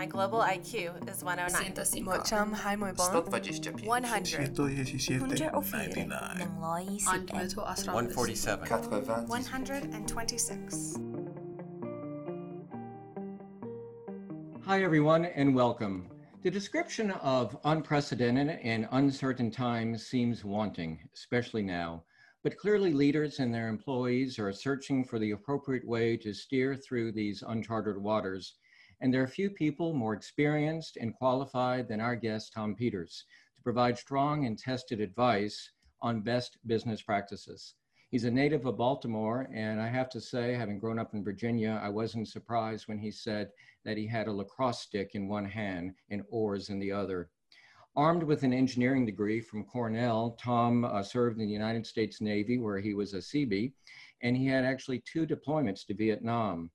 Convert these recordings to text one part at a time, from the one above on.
My global IQ is 109. 105 Một trăm hai mươi bốn 125 one hundred 117 120 147 90 one hundred and twenty-six. Hi, everyone, and welcome. The description of unprecedented and uncertain times seems wanting, especially now. But clearly, leaders and their employees are searching for the appropriate way to steer through these uncharted waters. And there are few people more experienced and qualified than our guest, Tom Peters, to provide strong and tested advice on best business practices. He's a native of Baltimore, and I have to say, having grown up in Virginia, I wasn't surprised when he said that he had a lacrosse stick in one hand and oars in the other. Armed with an engineering degree from Cornell, Tom uh, served in the United States Navy, where he was a Seabee, and he had actually two deployments to Vietnam.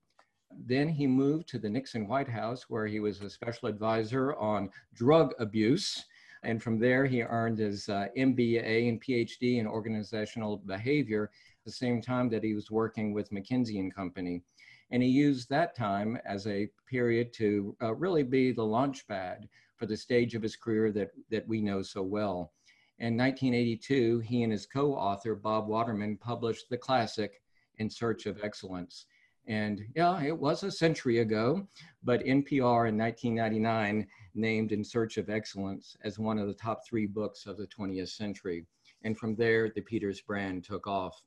Then he moved to the Nixon White House, where he was a special advisor on drug abuse. And from there, he earned his uh, MBA and PhD in organizational behavior at the same time that he was working with McKinsey and Company. And he used that time as a period to uh, really be the launch pad for the stage of his career that, that we know so well. In 1982, he and his co author, Bob Waterman, published the classic In Search of Excellence. And yeah, it was a century ago, but NPR in 1999 named In Search of Excellence as one of the top three books of the 20th century. And from there, the Peters brand took off.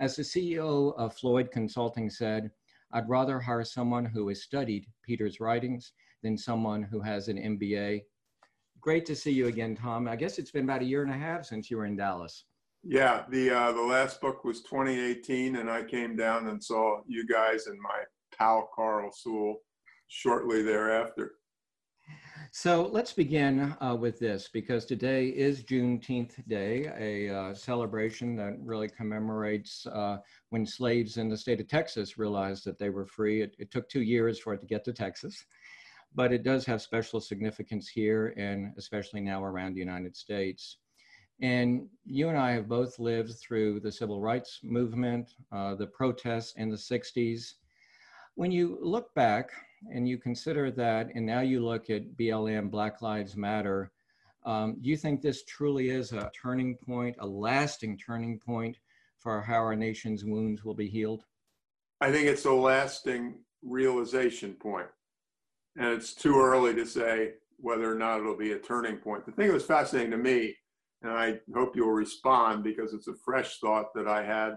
As the CEO of Floyd Consulting said, I'd rather hire someone who has studied Peters' writings than someone who has an MBA. Great to see you again, Tom. I guess it's been about a year and a half since you were in Dallas. Yeah, the uh, the last book was 2018, and I came down and saw you guys and my pal Carl Sewell shortly thereafter. So let's begin uh, with this because today is Juneteenth Day, a uh, celebration that really commemorates uh, when slaves in the state of Texas realized that they were free. It, it, took two years for it to get to Texas, but it does have special significance here and especially now around the United States. And you and I have both lived through the civil rights movement, uh, the protests in the 60s. When you look back and you consider that, and now you look at BLM, Black Lives Matter, um, do you think this truly is a turning point, a lasting turning point for how our nation's wounds will be healed? I think it's a lasting realization point. And it's too early to say whether or not it'll be a turning point. The thing that was fascinating to me and I hope you'll respond because it's a fresh thought that I had.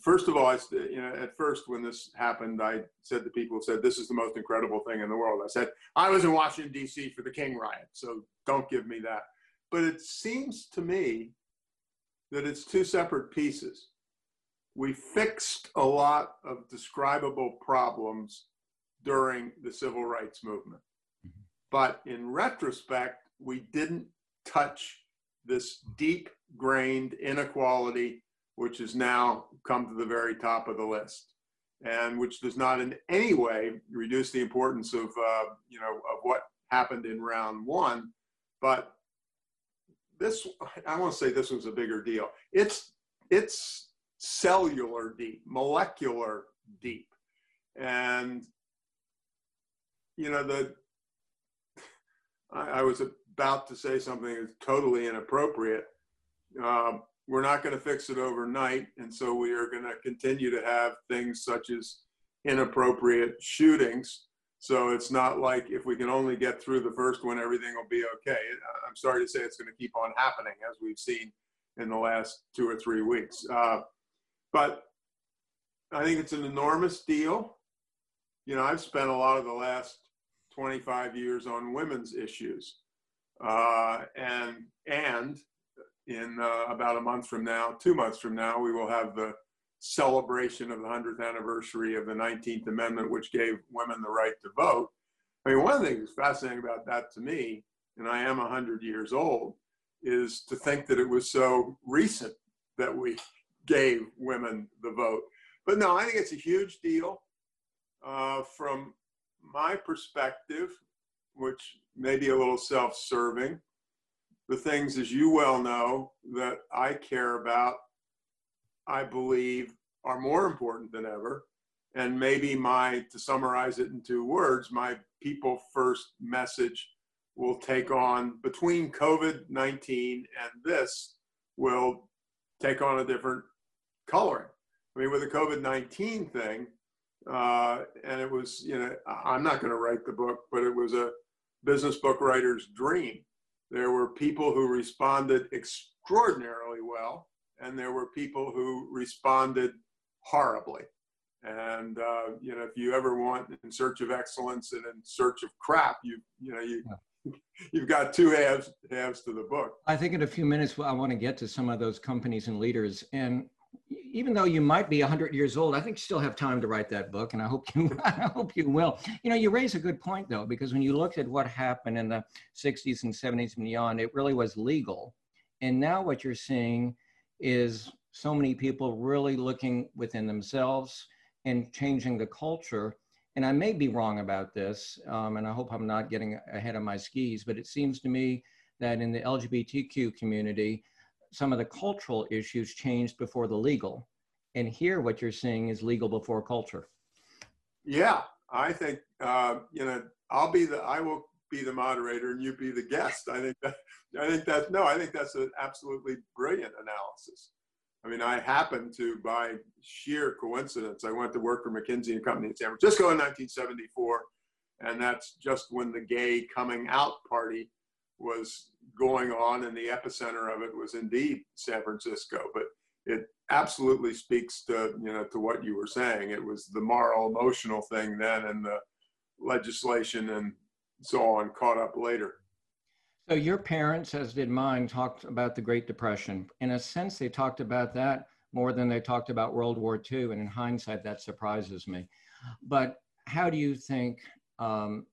First of all, I, you know, at first when this happened, I said to people, said, this is the most incredible thing in the world. I said, I was in Washington, D.C. for the King riot, so don't give me that. But it seems to me that it's two separate pieces. We fixed a lot of describable problems during the civil rights movement. Mm-hmm. But in retrospect, we didn't touch this deep grained inequality, which has now come to the very top of the list, and which does not in any way reduce the importance of uh, you know of what happened in round one, but this I want to say this was a bigger deal. It's it's cellular deep, molecular deep, and you know the I, I was about to say something that's totally inappropriate. Um, we're not going to fix it overnight. And so we are going to continue to have things such as inappropriate shootings. So it's not like if we can only get through the first one, everything will be okay. I'm sorry to say it's going to keep on happening as we've seen in the last two or three weeks. Uh, but I think it's an enormous deal. You know, I've spent a lot of the last 25 years on women's issues. Uh, and and in uh, about a month from now, two months from now, we will have the celebration of the 100th anniversary of the 19th Amendment, which gave women the right to vote. I mean, one of the things fascinating about that to me, and I am 100 years old, is to think that it was so recent that we gave women the vote. But no, I think it's a huge deal. Uh, from my perspective, which may be a little self serving. The things, as you well know, that I care about, I believe are more important than ever. And maybe my, to summarize it in two words, my people first message will take on between COVID 19 and this will take on a different coloring. I mean, with the COVID 19 thing, uh, and it was, you know, I'm not going to write the book, but it was a business book writer's dream. There were people who responded extraordinarily well, and there were people who responded horribly. And uh, you know, if you ever want in search of excellence and in search of crap, you you know you you've got two halves halves to the book. I think in a few minutes I want to get to some of those companies and leaders. And even though you might be 100 years old, I think you still have time to write that book, and I hope you I hope you will. You know, you raise a good point though, because when you looked at what happened in the 60s and 70s and beyond, it really was legal, and now what you're seeing is so many people really looking within themselves and changing the culture. And I may be wrong about this, um, and I hope I'm not getting ahead of my skis, but it seems to me that in the LGBTQ community, some of the cultural issues changed before the legal. And here, what you're seeing is legal before culture. Yeah, I think uh, you know I'll be the I will be the moderator and you be the guest. I think that I think that's no, I think that's an absolutely brilliant analysis. I mean, I happened to, by sheer coincidence, I went to work for McKinsey and Company in San Francisco in 1974, and that's just when the gay coming out party was going on, and the epicenter of it was indeed San Francisco. But it absolutely speaks to you know to what you were saying. It was the moral, emotional thing then, and the legislation and so on caught up later. So your parents, as did mine, talked about the Great Depression. In a sense, they talked about that more than they talked about World War II, and in hindsight, that surprises me. But how do you think um,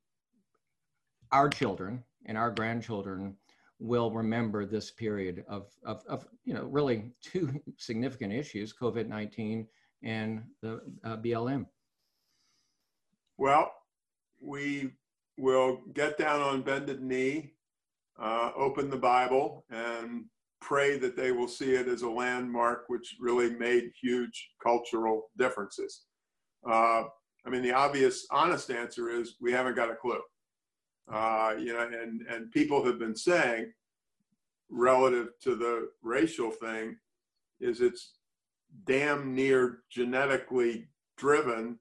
our children and our grandchildren will remember this period of, of, of you know, really two significant issues, COVID-19 and the uh, BLM? Well, we will get down on bended knee, uh, open the Bible, and pray that they will see it as a landmark which really made huge cultural differences. Uh, I mean, the obvious, honest answer is we haven't got a clue. Uh, you know, and, and people have been saying, relative to the racial thing, is it's damn near genetically driven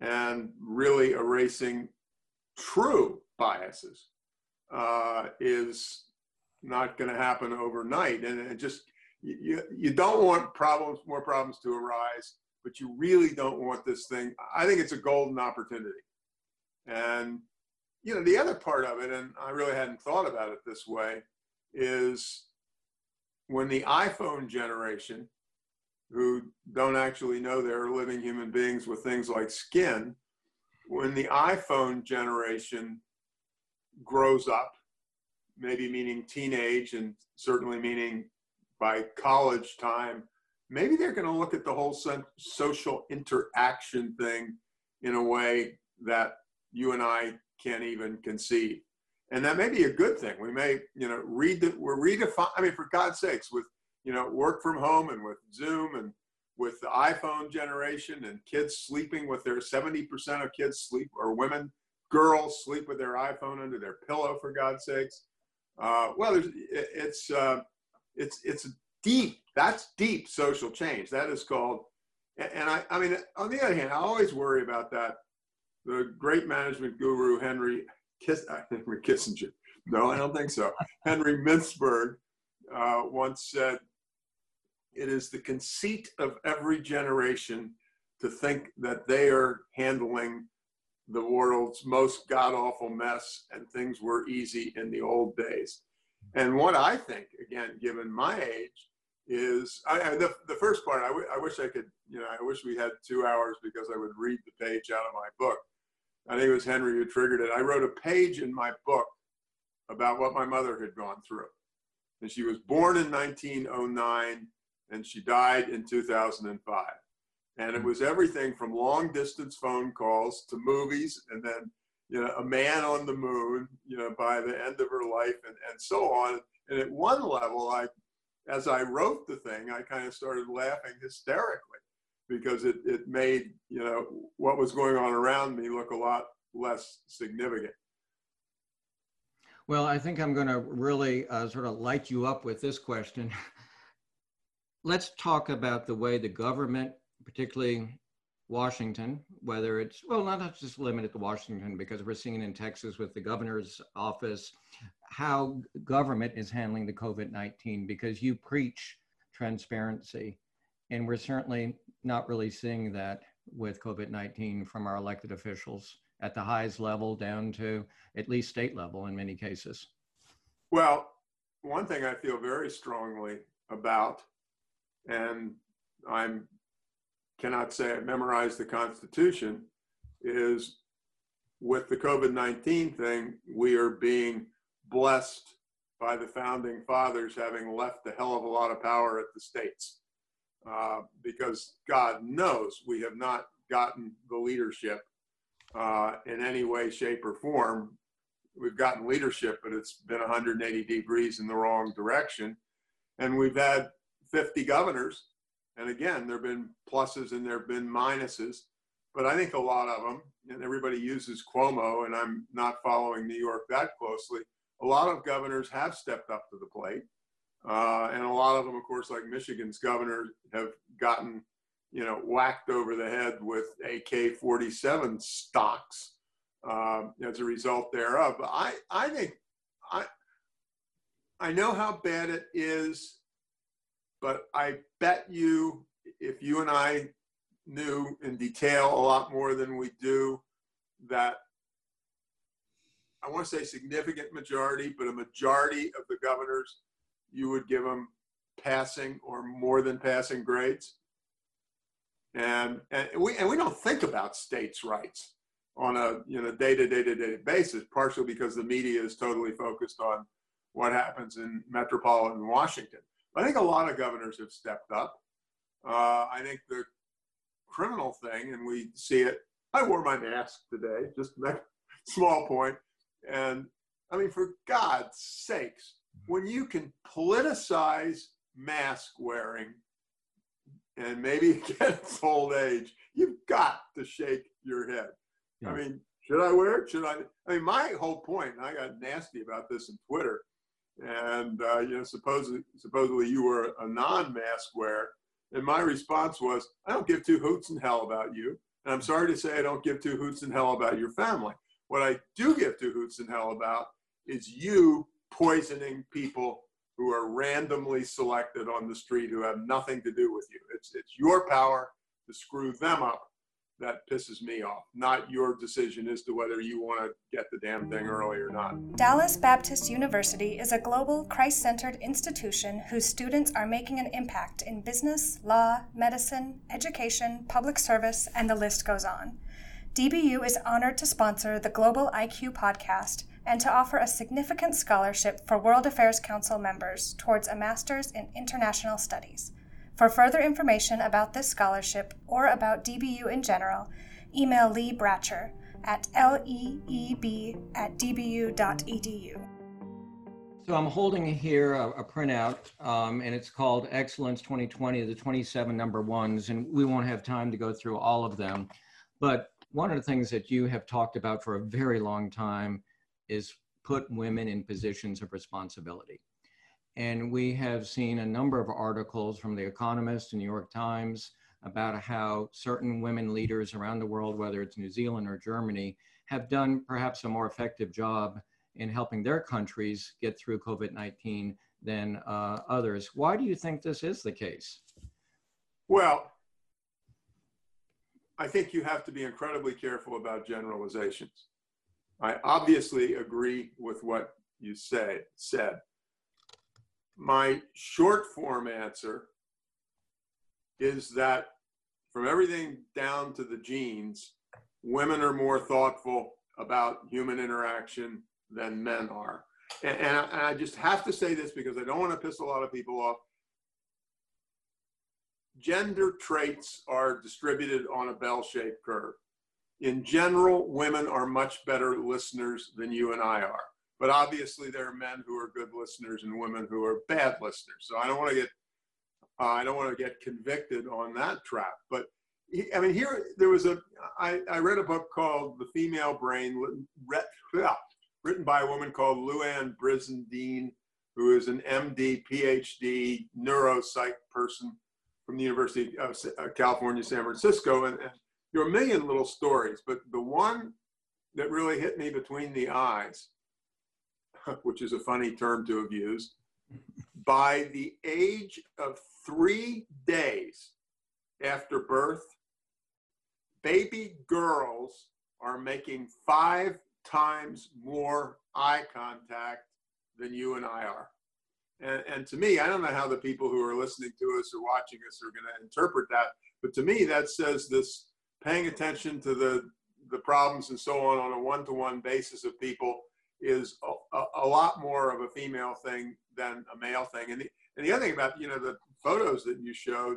and really erasing true biases uh, is not going to happen overnight. And it just, you, you don't want problems, more problems to arise, but you really don't want this thing. I think it's a golden opportunity. And, you know, the other part of it, and I really hadn't thought about it this way, is when the iPhone generation, who don't actually know they're living human beings with things like skin, when the iPhone generation grows up, maybe meaning teenage and certainly meaning by college time, maybe they're going to look at the whole social interaction thing in a way that you and I can't even conceive. And that may be a good thing. We may, you know, read that we're redefining, I mean, for God's sakes, with, you know, work from home and with Zoom and with the iPhone generation and kids sleeping with their 70% of kids sleep or women, girls sleep with their iPhone under their pillow for God's sakes. Uh, well, it's uh, it's it's deep. That's deep social change. That is called. And I, I mean, on the other hand, I always worry about that. The great management guru Henry Kiss, uh, Henry Kissinger. No, I don't think so. Henry Mintzberg uh, once said, it is the conceit of every generation to think that they are handling the world's most god awful mess and things were easy in the old days. And what I think, again, given my age, is I, I, the, the first part, I, I wish I could, you know, I wish we had two hours because I would read the page out of my book. I think it was Henry who triggered it. I wrote a page in my book about what my mother had gone through. And she was born in 1909 and she died in 2005. And it was everything from long distance phone calls to movies and then, you know, a man on the moon, you know, by the end of her life and, and so on. And at one level, I, as I wrote the thing, I kind of started laughing hysterically because it, it made, you know, what was going on around me look a lot less significant. Well, I think I'm going to really uh, sort of light you up with this question. Let's talk about the way the government, particularly Washington, whether it's, well, not just limited to Washington, because we're seeing in Texas with the governor's office, how government is handling the COVID 19, because you preach transparency. And we're certainly not really seeing that with COVID 19 from our elected officials at the highest level down to at least state level in many cases. Well, one thing I feel very strongly about, and I'm cannot say I memorized the Constitution, is with the COVID 19 thing, we are being blessed by the founding fathers having left a hell of a lot of power at the states. Uh, because God knows we have not gotten the leadership uh, in any way, shape, or form. We've gotten leadership, but it's been 180 degrees in the wrong direction. And we've had 50 governors and again, there have been pluses and there have been minuses, but I think a lot of them, and everybody uses Cuomo, and I'm not following New York that closely. A lot of governors have stepped up to the plate. Uh, and a lot of them, of course, like Michigan's governor, have gotten, you know, whacked over the head with AK 47 stocks uh, as a result thereof. But I, I think, I, I know how bad it is but I bet you if you and I knew in detail a lot more than we do, that I want to say significant majority, but a majority of the governors, you would give them passing or more than passing grades. And, and we and we don't think about states' rights on a you know day to day to day basis, partially because the media is totally focused on what happens in metropolitan Washington. I think a lot of governors have stepped up. Uh, I think the criminal thing, and we see it. I wore my mask today, just small point. And I mean, for God's sakes, when you can politicize mask wearing, and maybe against old age, you've got to shake your head. Yeah. I mean, should I wear it? Should I? I mean, my whole point, and I got nasty about this in Twitter, and uh, you know, supposedly, supposedly you were a non-mask wearer. And my response was, I don't give two hoots in hell about you. And I'm sorry to say I don't give two hoots in hell about your family. What I do give two hoots in hell about is you poisoning people who are randomly selected on the street who have nothing to do with you. It's, it's your power to screw them up that pisses me off, not your decision as to whether you want to get the damn thing early or not. Dallas Baptist University is a global, Christ centered institution whose students are making an impact in business, law, medicine, education, public service, and the list goes on. DBU is honored to sponsor the Global IQ podcast and to offer a significant scholarship for World Affairs Council members towards a master's in international studies. For further information about this scholarship or about DBU in general, email Lee Bratcher at leeb at dbu.edu. So I'm holding here a, a printout, um, and it's called Excellence 2020, the 27 number ones, and we won't have time to go through all of them. But one of the things that you have talked about for a very long time is put women in positions of responsibility. And we have seen a number of articles from The Economist and New York Times about how certain women leaders around the world, whether it's New Zealand or Germany, have done perhaps a more effective job in helping their countries get through COVID 19 than uh, others. Why do you think this is the case? Well, I think you have to be incredibly careful about generalizations. I obviously agree with what you say said. My short form answer is that from everything down to the genes, women are more thoughtful about human interaction than men are. And, and, I, and I just have to say this because I don't want to piss a lot of people off. Gender traits are distributed on a bell shaped curve. In general, women are much better listeners than you and I are. But obviously, there are men who are good listeners and women who are bad listeners. So I don't want to get uh, I don't want to get convicted on that trap. But I mean, here there was a. I, I read a book called The Female Brain, written by a woman called Louann Brizendine, who is an MD, PhD neuropsych person from the University of uh, California, San Francisco, and, and there are a million little stories, but the one that really hit me between the eyes, which is a funny term to have used, by the age of three days after birth, baby girls are making five times more eye contact than you and I are. And, and to me, I don't know how the people who are listening to us or watching us are going to interpret that, but to me, that says this paying attention to the, the problems and so on on a one to one basis of people is a, a, a, lot more of a female thing than a male thing. And the, and the other thing about, you know, the photos that you showed,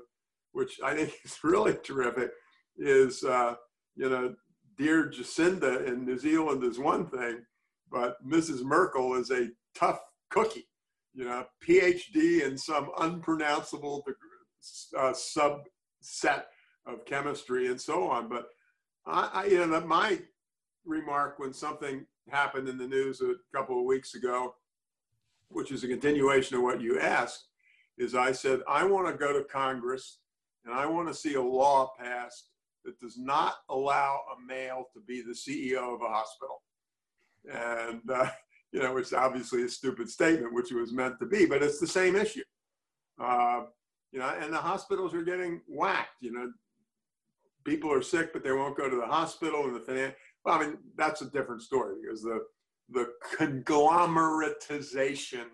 which I think is really terrific, is, uh, you know, dear Jacinda in New Zealand is one thing, but Mrs. Merkel is a tough cookie, you know, PhD in some unpronounceable uh, subset of chemistry and so on. But I, I you know, my remark when something happened in the news a couple of weeks ago, which is a continuation of what you asked, is I said, I want to go to Congress and I want to see a law passed that does not allow a male to be the CEO of a hospital. And, uh, you know, it's obviously a stupid statement, which it was meant to be, but it's the same issue. Uh, you know, and the hospitals are getting whacked. You know, people are sick, but they won't go to the hospital, and the finance. Well, I mean, that's a different story because the the conglomeratization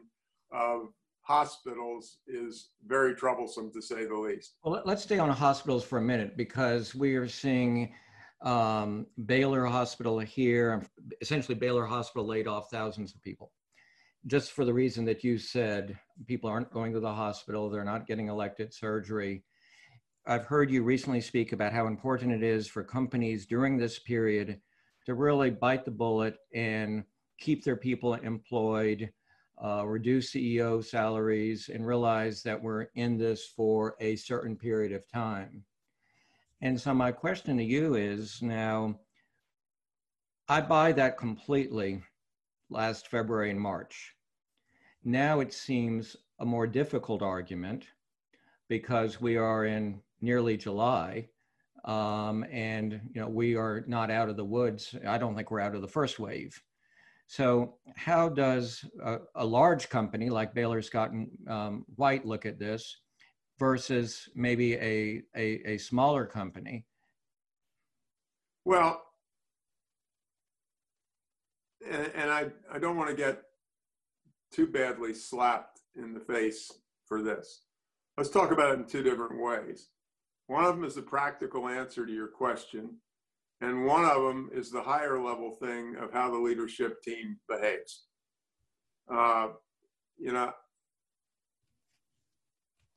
of hospitals is very troublesome to say the least. Well, let's stay on hospitals for a minute because we are seeing um, Baylor Hospital here, essentially Baylor Hospital laid off thousands of people. Just for the reason that you said, people aren't going to the hospital, they're not getting elective surgery. I've heard you recently speak about how important it is for companies during this period to really bite the bullet and keep their people employed uh, reduce CEO salaries, and realize that we're in this for a certain period of time. And so, my question to you is now, I buy that completely last February and March. Now it seems a more difficult argument because we are in nearly July. Um, and you know we are not out of the woods. I don't think we're out of the first wave. So, how does a, a large company like Baylor Scott and um, White look at this versus maybe a, a, a smaller company? Well, and, and I, I don't want to get too badly slapped in the face for this. Let's talk about it in two different ways. One of them is the practical answer to your question, and one of them is the higher level thing of how the leadership team behaves. Uh, you know,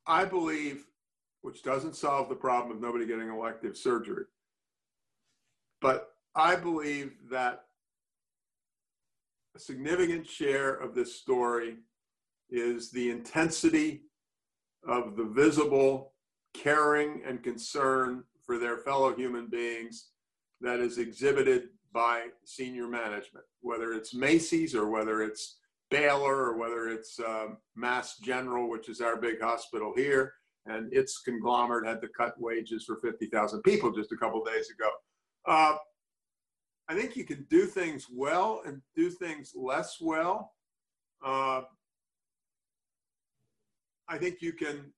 I believe, which doesn't solve the problem of nobody getting elective surgery, but I believe that a significant share of this story is the intensity of the visible caring and concern for their fellow human beings that is exhibited by senior management, whether it's Macy's or whether it's Baylor or whether it's um, Mass General, which is our big hospital here, and its conglomerate had to cut wages for 50,000 people just a couple days ago. Uh, I think you can do things well and do things less well. Uh, I think you can,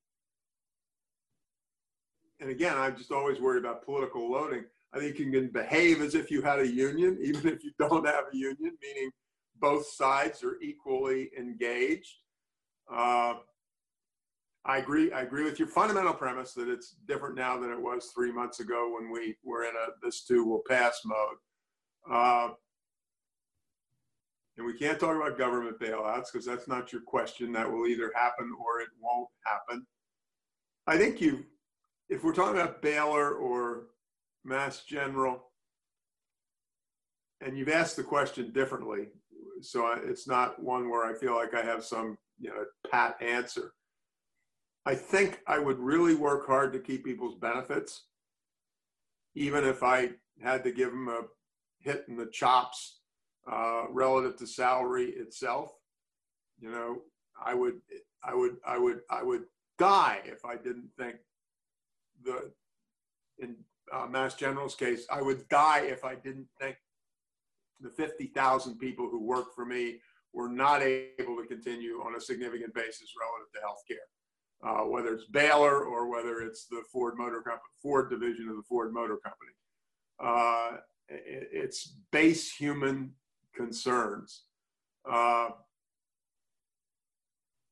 and again, I'm just always worried about political loading. I think you can behave as if you had a union, even if you don't have a union, meaning both sides are equally engaged. Uh, I agree. I agree with your fundamental premise that it's different now than it was three months ago when we were in a this too will pass mode. Uh, and we can't talk about government bailouts because that's not your question. That will either happen or it won't happen. I think you, if we're talking about Baylor or Mass General, and you've asked the question differently, so it's not one where I feel like I have some you know pat answer. I think I would really work hard to keep people's benefits. even if I had to give them a hit in the chops uh, relative to salary itself, you know, I would, I would, I would, I would die if I didn't think the, in uh, Mass General's case, I would die if I didn't think the 50,000 people who work for me were not able to continue on a significant basis relative to healthcare. Uh, whether it's Baylor or whether it's the Ford Motor Company, Ford division of the Ford Motor Company. Uh, it, it's base human concerns. Uh,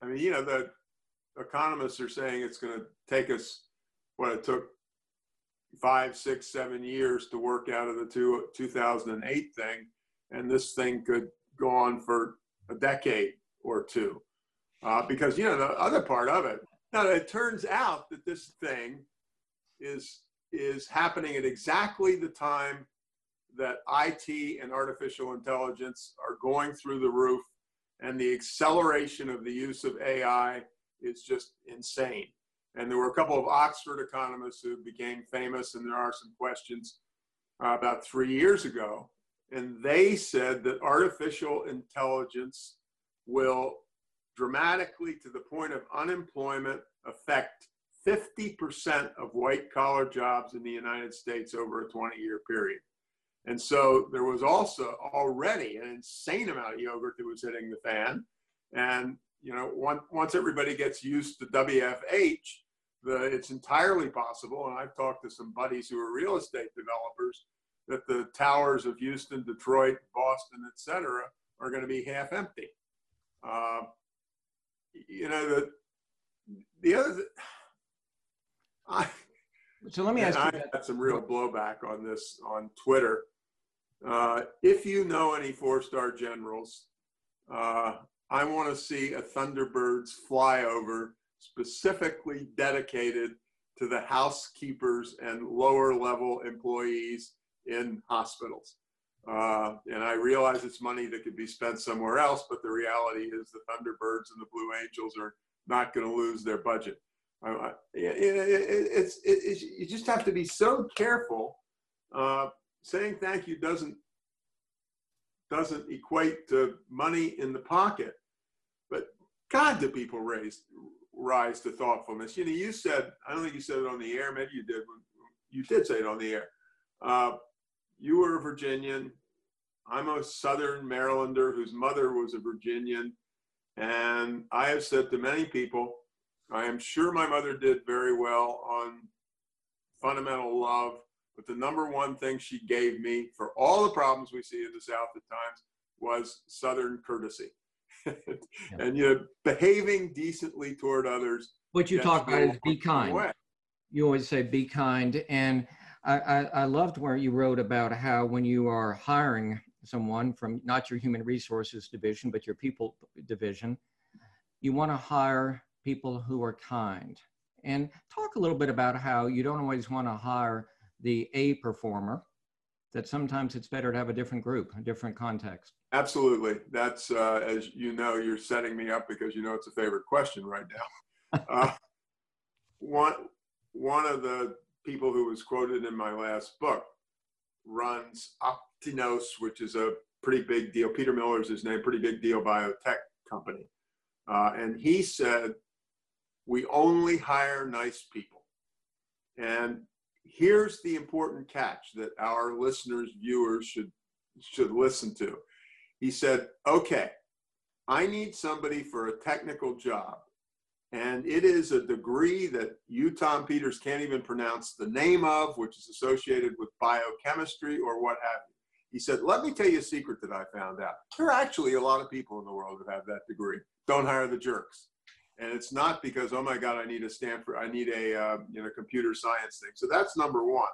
I mean, you know, the economists are saying it's going to take us what it took five, six, seven years to work out of the two, 2008 thing. And this thing could go on for a decade or two. Uh, because, you know, the other part of it, now it turns out that this thing is, is happening at exactly the time that IT and artificial intelligence are going through the roof and the acceleration of the use of AI is just insane. And there were a couple of Oxford economists who became famous, and there are some questions uh, about three years ago. And they said that artificial intelligence will dramatically, to the point of unemployment, affect 50% of white collar jobs in the United States over a 20 year period. And so there was also already an insane amount of yogurt that was hitting the fan. And, you know, once, once everybody gets used to WFH, the, it's entirely possible, and I've talked to some buddies who are real estate developers, that the towers of Houston, Detroit, Boston, et cetera, are going to be half empty. Uh, you know, the, the other, th- I, so let me ask I you. had some real blowback on this on Twitter. Uh, if you know any four-star generals, uh, I want to see a Thunderbirds flyover specifically dedicated to the housekeepers and lower level employees in hospitals. Uh, and I realize it's money that could be spent somewhere else, but the reality is the Thunderbirds and the Blue Angels are not going to lose their budget. It, it, it's, it, you just have to be so careful. Uh, saying thank you doesn't doesn't equate to money in the pocket, God, do people raise rise to thoughtfulness. You know, you said, I don't think you said it on the air, maybe you did. You did say it on the air. Uh, you were a Virginian. I'm a Southern Marylander whose mother was a Virginian. And I have said to many people, I am sure my mother did very well on fundamental love, but the number one thing she gave me for all the problems we see in the South at times was Southern courtesy and you're behaving decently toward others. What you talk about is be kind. Way. You always say be kind. And I, I, I loved where you wrote about how when you are hiring someone from not your human resources division, but your people division, you want to hire people who are kind. And talk a little bit about how you don't always want to hire the A performer, that sometimes it's better to have a different group, a different context. Absolutely. That's, uh, as you know, you're setting me up because you know it's a favorite question right now. uh, one, one of the people who was quoted in my last book runs Optinose, which is a pretty big deal. Peter Miller is his name, pretty big deal biotech company. Uh, and he said, We only hire nice people. And here's the important catch that our listeners, viewers should, should listen to he said, okay, I need somebody for a technical job. And it is a degree that you, Tom Peters, can't even pronounce the name of, which is associated with biochemistry or what have you. He said, Let me tell you a secret that I found out. There are actually a lot of people in the world that have that degree. Don't hire the jerks. And it's not because, oh my God, I need a Stanford, I need a uh, you know computer science thing. So that's number one.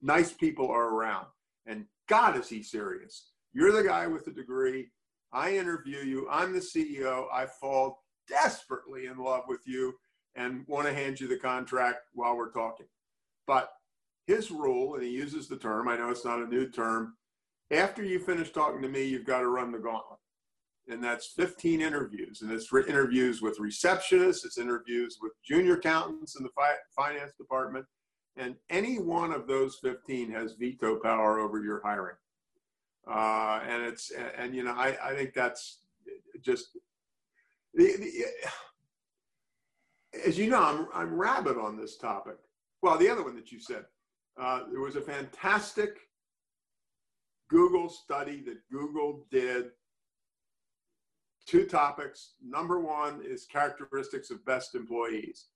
Nice people are around. And God, is he serious? You're the guy with the degree. I interview you. I'm the CEO. I fall desperately in love with you and want to hand you the contract while we're talking. But his rule, and he uses the term, I know it's not a new term, after you finish talking to me, you've got to run the gauntlet. And that's 15 interviews. And it's interviews with receptionists, it's interviews with junior accountants in the fi- finance department, and any one of those 15 has veto power over your hiring. Uh, and it's and, and, you know I, I think that's just the, the, as you know I'm I'm rabid on this topic. Well, the other one that you said uh, there was a fantastic Google study that Google did. Two topics. Number one is characteristics of best employees.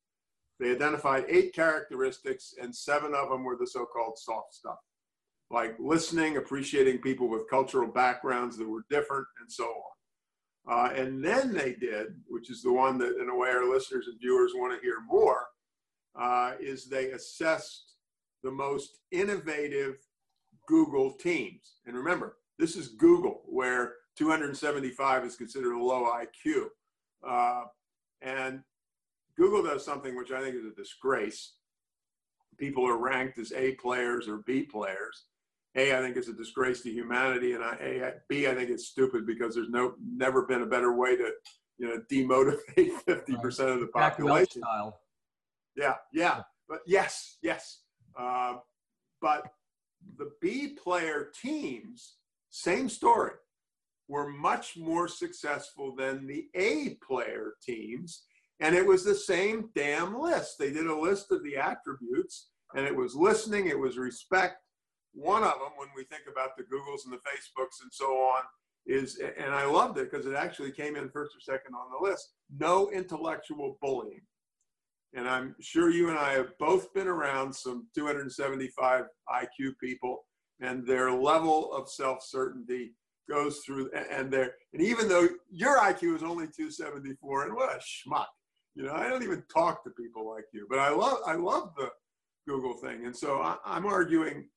They identified eight characteristics, and seven of them were the so called soft stuff, like listening, appreciating people with cultural backgrounds that were different, and so on. Uh, and then they did, which is the one that, in a way, our listeners and viewers want to hear more, uh, is they assessed the most innovative Google teams. And remember, this is Google, where 275 is considered a low IQ. Uh, and Google does something which I think is a disgrace. People are ranked as A players or B players. A, I think is a disgrace to humanity, and I, A, B, I think it's stupid because there's no never been a better way to, you know, demotivate 50 percent of the population. Yeah, yeah, but yes, yes. Uh, but the B player teams, same story, were much more successful than the A player teams and it was the same damn list. They did a list of the attributes, and it was listening, it was respect. One of them, when we think about the Googles and the Facebooks and so on, is, and I loved it because it actually came in first or second on the list no intellectual bullying. And I'm sure you and I have both been around some 275 IQ people, and their level of self certainty goes through, and there, and even though your IQ is only 274, and what a schmuck you know, I don't even talk to people like you, but I love I love the Google thing, and so I, I'm arguing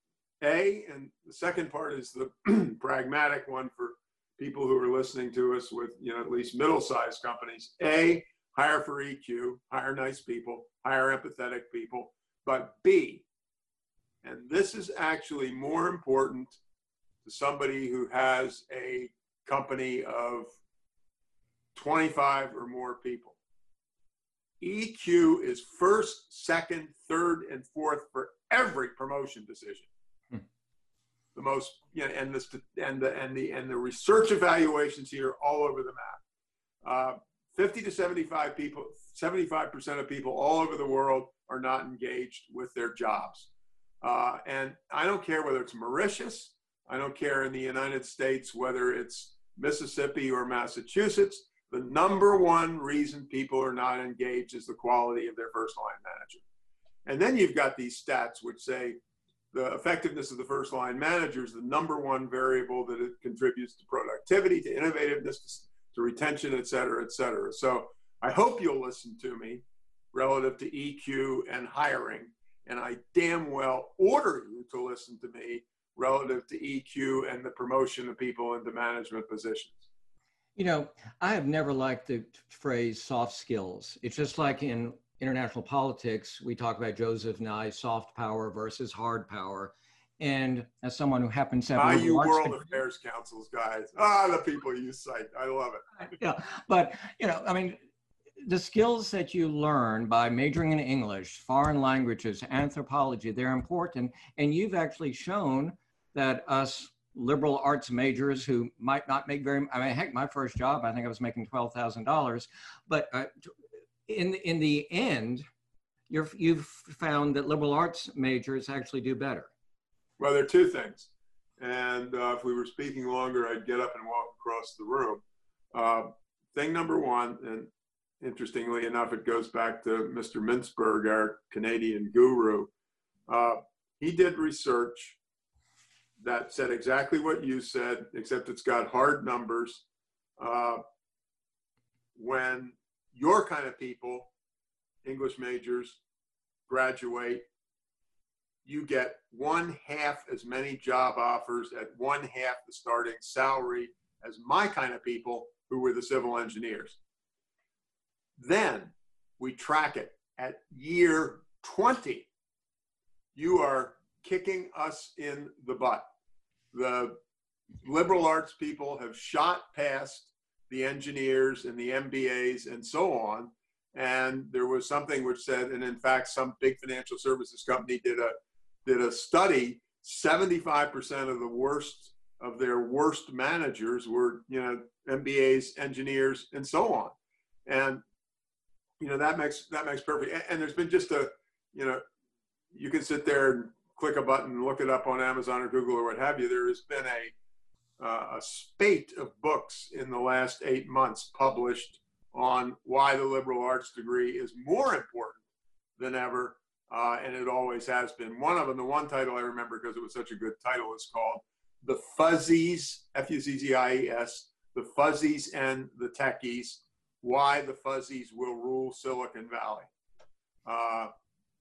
a, and the second part is the pragmatic one for people who are listening to us with you know at least middle-sized companies. A, hire for EQ, hire nice people, hire empathetic people, but B, and this is actually more important to somebody who has a company of 25 or more people. EQ is first, second, third, and fourth for every promotion decision. Hmm. The most, you know, and the and the and the and the research evaluations here all over the map. Uh, 50 to 75 people, 75% of people all over the world are not engaged with their jobs. Uh, and I don't care whether it's Mauritius, I don't care in the United States whether it's Mississippi or Massachusetts the number one reason people are not engaged is the quality of their first line manager. And then you've got these stats which say the effectiveness of the first line manager is the number one variable that it contributes to productivity, to innovativeness, to retention, et cetera, et cetera. So I hope you'll listen to me relative to EQ and hiring. And I damn well order you to listen to me relative to EQ and the promotion of people into management positions. You know, I have never liked the phrase soft skills. It's just like in international politics, we talk about Joseph Nye, soft power versus hard power. And as someone who happens to have you World Affairs Councils guys, ah, the people you cite, I love it. yeah, but you know, I mean, the skills that you learn by majoring in English, foreign languages, anthropology, they're important. And you've actually shown that us liberal arts majors who might not make very i mean heck my first job i think i was making $12000 but uh, in, in the end you you've found that liberal arts majors actually do better. Well there are two things. And uh, if we were speaking longer i'd get up and walk across the room. Uh, thing number one and interestingly enough it goes back to mr mintzberg our canadian guru uh, he did research that said exactly what you said, except it's got hard numbers. Uh, when your kind of people, English majors, graduate, you get one half as many job offers at one half the starting salary as my kind of people who were the civil engineers. Then we track it at year 20. You are kicking us in the butt. The liberal arts people have shot past the engineers and the MBAs and so on, and there was something which said, and in fact, some big financial services company did a did a study. Seventy five percent of the worst of their worst managers were you know MBAs, engineers, and so on, and you know that makes that makes perfect. And, and there's been just a you know you can sit there and click a button look it up on Amazon or Google or what have you. There has been a uh, a spate of books in the last eight months published on why the liberal arts degree is more important than ever, uh, and it always has been. One of them, the one title I remember because it was such a good title, is called "The Fuzzies," F-U-Z-Z-I-E-S, "The Fuzzies and the Techies: Why the Fuzzies Will Rule Silicon Valley." Uh,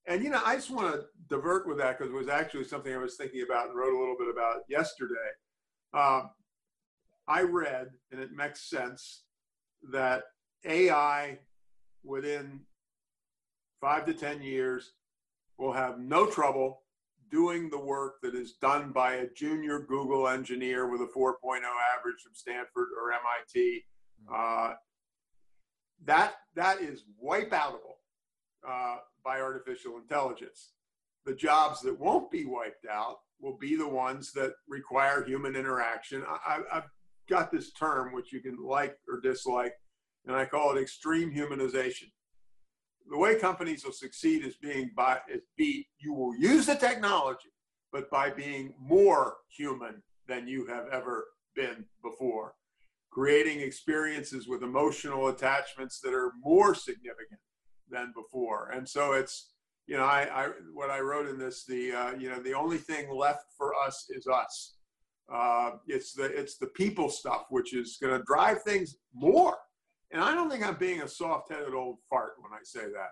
and you know, I just want to divert with that because it was actually something I was thinking about and wrote a little bit about yesterday. Um, I read, and it makes sense, that AI within five to 10 years will have no trouble doing the work that is done by a junior Google engineer with a 4.0 average from Stanford or MIT. Uh, that, that is wipeoutable uh, by artificial intelligence. The jobs that won't be wiped out will be the ones that require human interaction. I, have got this term, which you can like or dislike, and I call it extreme humanization. The way companies will succeed is being by is be you will use the technology, but by being more human than you have ever been before, creating experiences with emotional attachments that are more significant than before. And so it's you know I, I what I wrote in this the uh, you know the only thing left for us is us. Uh, it's the it's the people stuff which is going to drive things more and I don't think I'm being a soft headed old fart when I say that.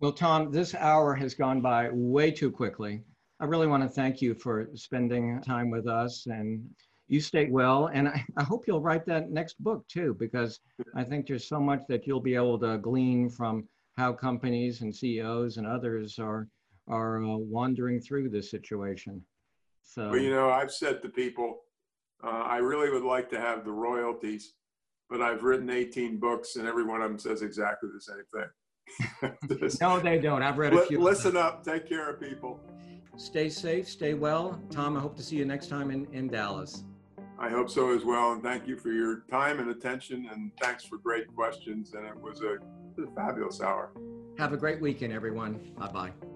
Well, Tom, this hour has gone by way too quickly. I really want to thank you for spending time with us and you stay well. And I, I hope you'll write that next book too, because I think there's so much that you'll be able to glean from how companies and CEOs and others are, are uh, wandering through this situation. So, well, you know, I've said to people, uh, I really would like to have the royalties but I've written 18 books and every one of them says exactly the same thing. no, they don't. I've read a few. Listen up. Take care of people. Stay safe. Stay well. Tom, I hope to see you next time in, in Dallas. I hope so as well. And thank you for your time and attention. And thanks for great questions. And it was a, a fabulous hour. Have a great weekend, everyone. Bye bye.